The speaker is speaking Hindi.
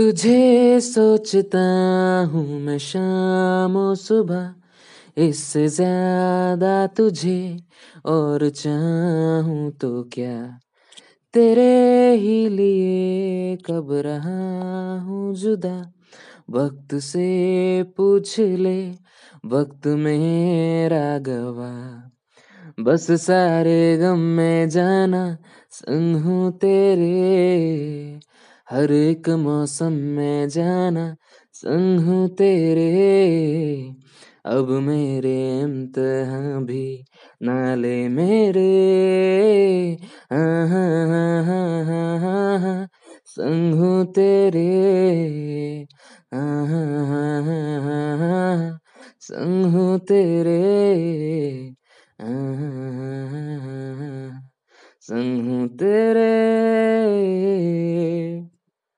तुझे सोचता हूँ मैं शाम सुबह। इससे ज़्यादा तुझे और चाहूँ तो क्या? तेरे ही लिए कब रहा हूँ जुदा। वक्त से पूछ ले, वक्त मेरा गवा बस सारे गम में जाना, संग हूँ तेरे। हर एक मौसम में जाना संग हूँ तेरे अब मेरे इम्तहान भी नाले मेरे हाँ हाँ हाँ हाँ हाँ हाँ हाँ संग हूँ तेरे हाँ हाँ हाँ हाँ हाँ हाँ संग हूँ तेरे हाँ हाँ हाँ हाँ हाँ संग हूँ तेरे